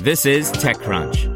This is TechCrunch.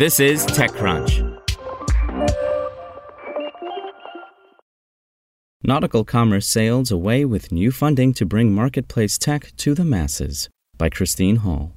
This is TechCrunch. Nautical Commerce sails away with new funding to bring marketplace tech to the masses by Christine Hall.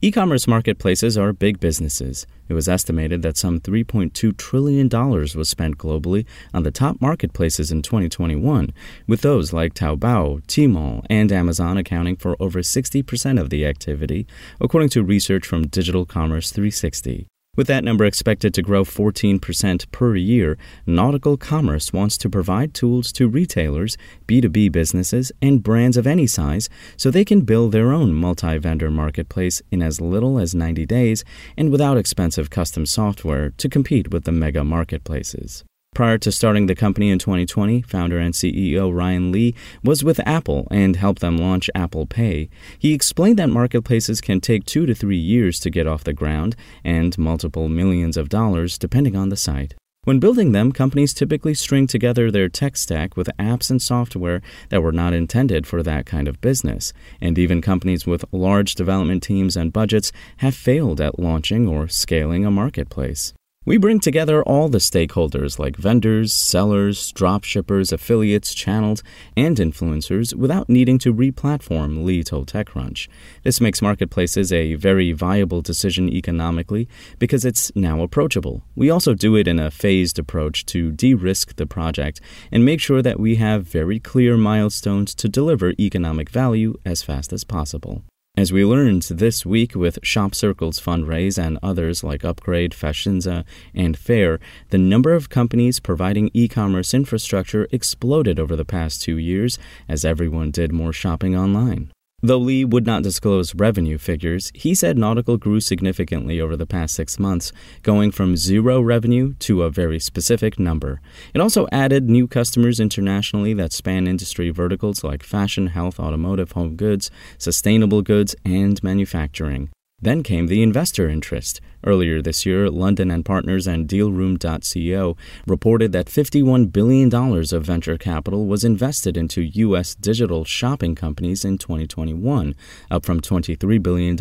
E commerce marketplaces are big businesses. It was estimated that some $3.2 trillion was spent globally on the top marketplaces in 2021, with those like Taobao, Tmall, and Amazon accounting for over 60% of the activity, according to research from Digital Commerce 360. With that number expected to grow 14% per year, Nautical Commerce wants to provide tools to retailers, B2B businesses, and brands of any size so they can build their own multi vendor marketplace in as little as 90 days and without expensive custom software to compete with the mega marketplaces. Prior to starting the company in 2020, founder and CEO Ryan Lee was with Apple and helped them launch Apple Pay. He explained that marketplaces can take two to three years to get off the ground and multiple millions of dollars depending on the site. When building them, companies typically string together their tech stack with apps and software that were not intended for that kind of business. And even companies with large development teams and budgets have failed at launching or scaling a marketplace. We bring together all the stakeholders like vendors, sellers, dropshippers, affiliates, channels, and influencers without needing to re-platform, Lee told TechCrunch. This makes marketplaces a very viable decision economically because it's now approachable. We also do it in a phased approach to de-risk the project and make sure that we have very clear milestones to deliver economic value as fast as possible. As we learned this week with Shop Circle's fundraise and others like Upgrade, Fashinza, and Faire, the number of companies providing e commerce infrastructure exploded over the past two years as everyone did more shopping online. Though Lee would not disclose revenue figures, he said Nautical grew significantly over the past six months, going from zero revenue to a very specific number. It also added new customers internationally that span industry verticals like fashion, health, automotive, home goods, sustainable goods, and manufacturing. Then came the investor interest. Earlier this year, London and Partners and Dealroom.co reported that $51 billion of venture capital was invested into U.S. digital shopping companies in 2021, up from $23 billion in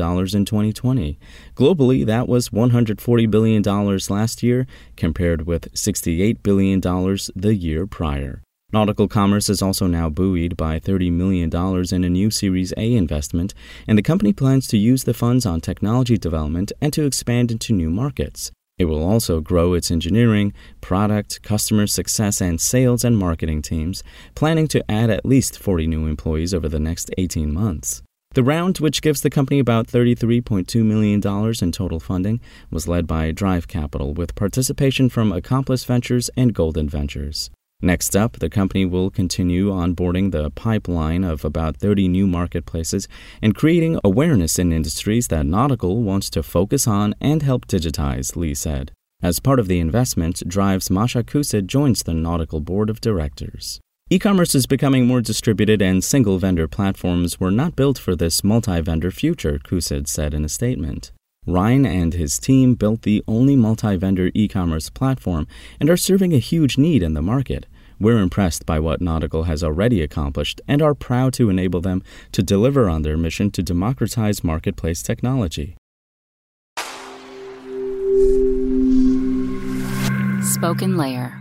2020. Globally, that was $140 billion last year, compared with $68 billion the year prior. Nautical Commerce is also now buoyed by $30 million in a new Series A investment, and the company plans to use the funds on technology development and to expand into new markets. It will also grow its engineering, product, customer success, and sales and marketing teams, planning to add at least 40 new employees over the next 18 months. The round, which gives the company about $33.2 million in total funding, was led by Drive Capital with participation from Accomplice Ventures and Golden Ventures. Next up, the company will continue onboarding the pipeline of about 30 new marketplaces and creating awareness in industries that Nautical wants to focus on and help digitize, Lee said. As part of the investment, Drive's Masha Kusid joins the Nautical board of directors. E commerce is becoming more distributed, and single vendor platforms were not built for this multi vendor future, Kusid said in a statement. Ryan and his team built the only multi vendor e commerce platform and are serving a huge need in the market. We're impressed by what Nautical has already accomplished and are proud to enable them to deliver on their mission to democratize marketplace technology. SpokenLayer.